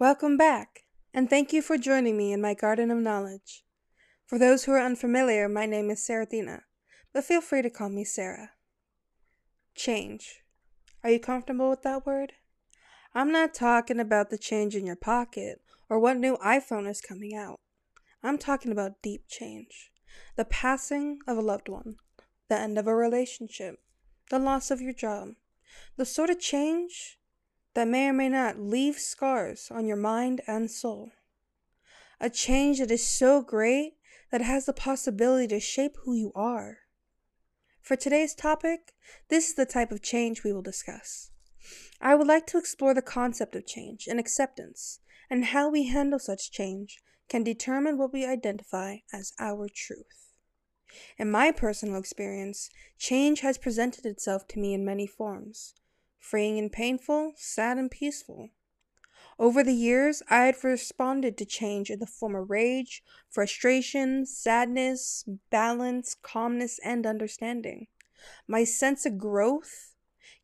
Welcome back, and thank you for joining me in my garden of knowledge. For those who are unfamiliar, my name is Sarathina, but feel free to call me Sarah. Change. Are you comfortable with that word? I'm not talking about the change in your pocket or what new iPhone is coming out. I'm talking about deep change. The passing of a loved one, the end of a relationship, the loss of your job, the sort of change that may or may not leave scars on your mind and soul. A change that is so great that it has the possibility to shape who you are. For today's topic, this is the type of change we will discuss. I would like to explore the concept of change and acceptance, and how we handle such change can determine what we identify as our truth. In my personal experience, change has presented itself to me in many forms freeing and painful, sad and peaceful. Over the years, I had responded to change in the form of rage, frustration, sadness, balance, calmness, and understanding. My sense of growth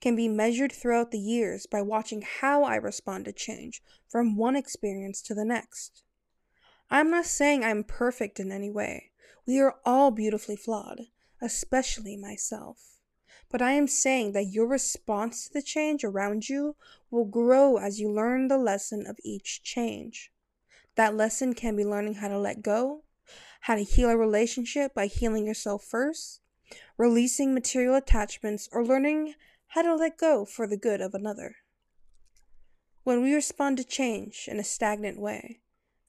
can be measured throughout the years by watching how I respond to change from one experience to the next. I'm not saying I'm perfect in any way. We are all beautifully flawed, especially myself. But I am saying that your response to the change around you will grow as you learn the lesson of each change. That lesson can be learning how to let go, how to heal a relationship by healing yourself first, releasing material attachments, or learning how to let go for the good of another. When we respond to change in a stagnant way,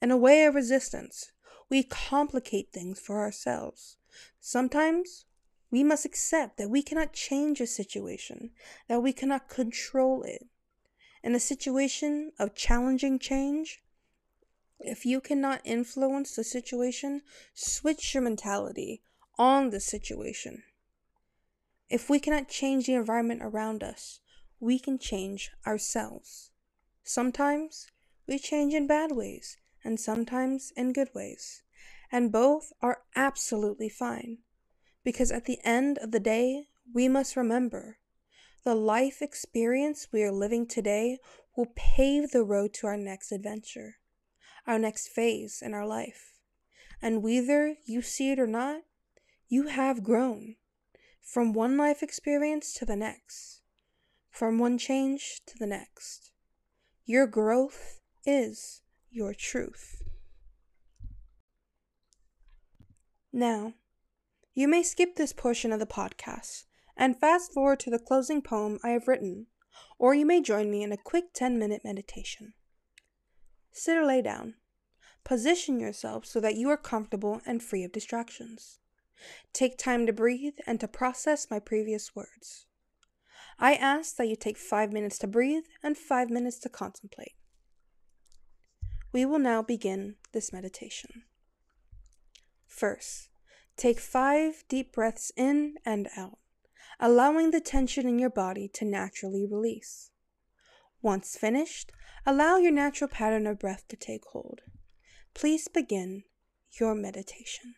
in a way of resistance, we complicate things for ourselves. Sometimes we must accept that we cannot change a situation, that we cannot control it. In a situation of challenging change, if you cannot influence the situation, switch your mentality on the situation. If we cannot change the environment around us, we can change ourselves. Sometimes we change in bad ways, and sometimes in good ways, and both are absolutely fine. Because at the end of the day, we must remember the life experience we are living today will pave the road to our next adventure, our next phase in our life. And whether you see it or not, you have grown from one life experience to the next, from one change to the next. Your growth is your truth. Now, you may skip this portion of the podcast and fast forward to the closing poem I have written, or you may join me in a quick 10 minute meditation. Sit or lay down. Position yourself so that you are comfortable and free of distractions. Take time to breathe and to process my previous words. I ask that you take five minutes to breathe and five minutes to contemplate. We will now begin this meditation. First, Take five deep breaths in and out, allowing the tension in your body to naturally release. Once finished, allow your natural pattern of breath to take hold. Please begin your meditation.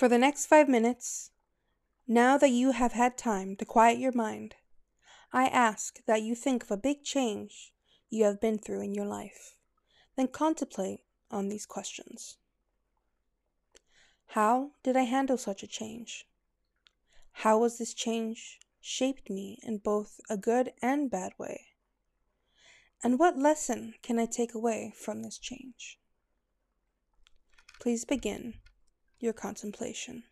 For the next five minutes, now that you have had time to quiet your mind, I ask that you think of a big change you have been through in your life. Then contemplate on these questions. How did I handle such a change? How has this change shaped me in both a good and bad way? And what lesson can I take away from this change? Please begin your contemplation.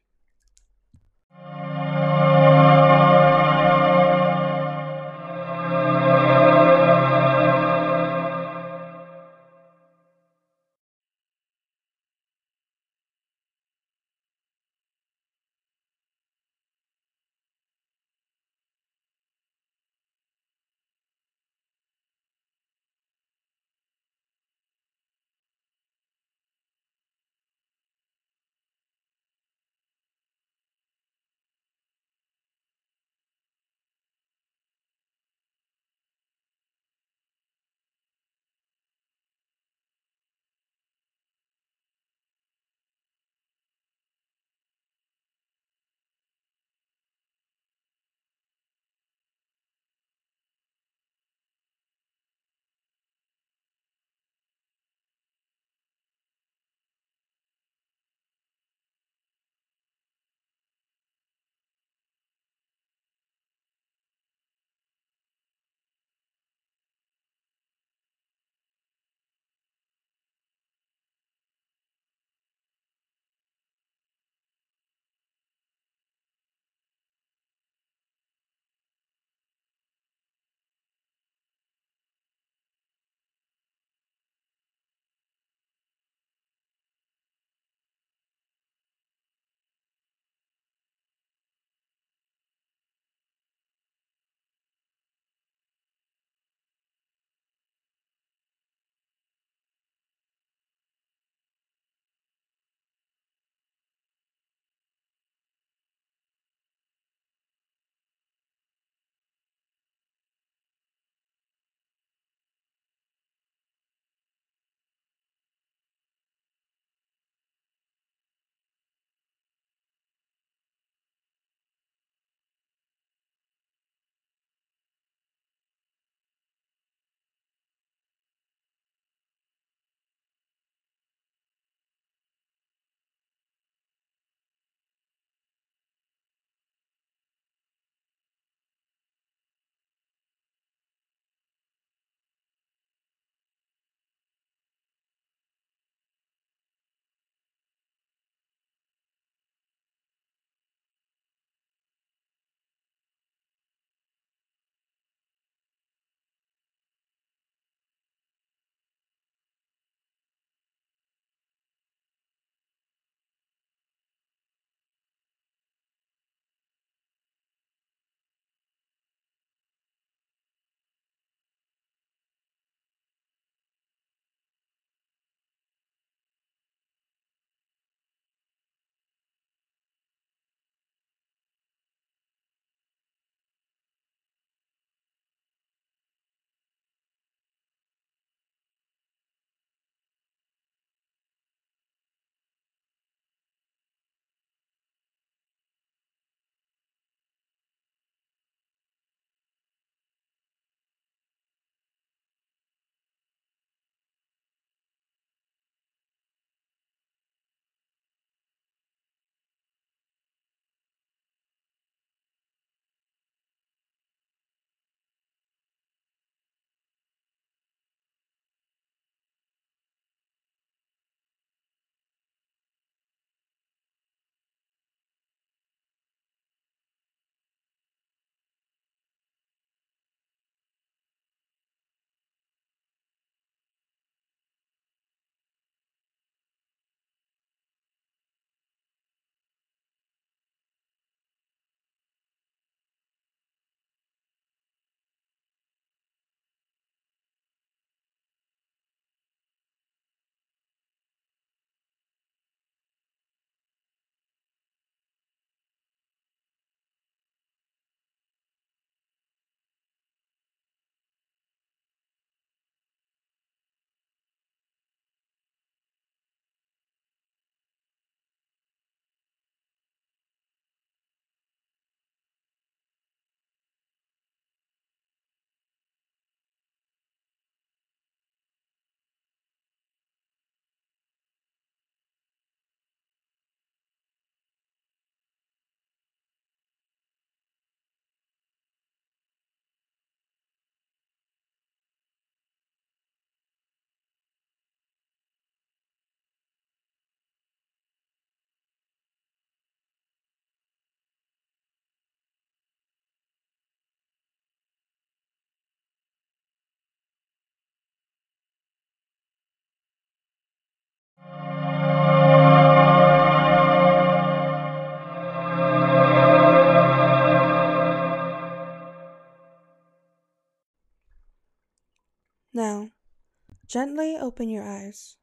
Gently open your eyes,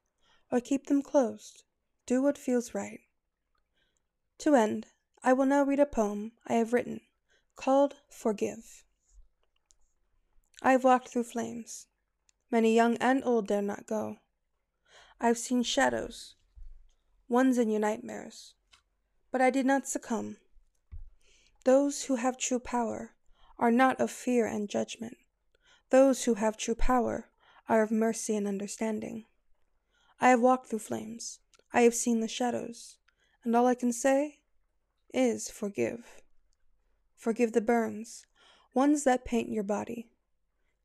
or keep them closed. Do what feels right. To end, I will now read a poem I have written called Forgive. I have walked through flames. Many young and old dare not go. I have seen shadows, ones in your nightmares, but I did not succumb. Those who have true power are not of fear and judgment. Those who have true power are of mercy and understanding. I have walked through flames. I have seen the shadows. And all I can say is forgive. Forgive the burns, ones that paint your body.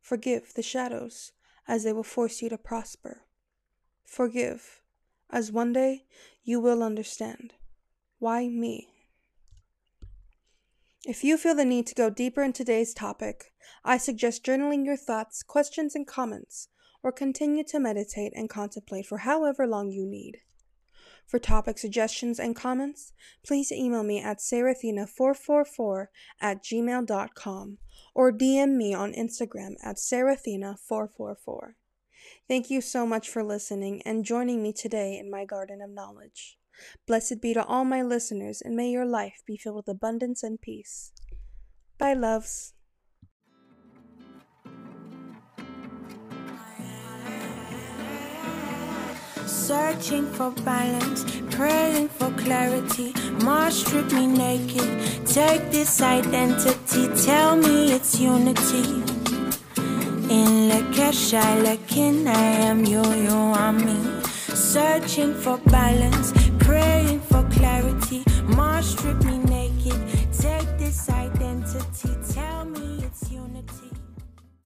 Forgive the shadows, as they will force you to prosper. Forgive, as one day you will understand. Why me? If you feel the need to go deeper in today's topic, I suggest journaling your thoughts, questions, and comments, or continue to meditate and contemplate for however long you need. For topic suggestions and comments, please email me at serathina444 at gmail.com or DM me on Instagram at serathina444. Thank you so much for listening and joining me today in my garden of knowledge. Blessed be to all my listeners, and may your life be filled with abundance and peace. Bye, loves. Searching for balance, praying for clarity. Mars strip me naked. Take this identity, tell me it's unity. In Lakesh, I Lakin, I am you, you are me. Searching for balance, clarity. Mars strip me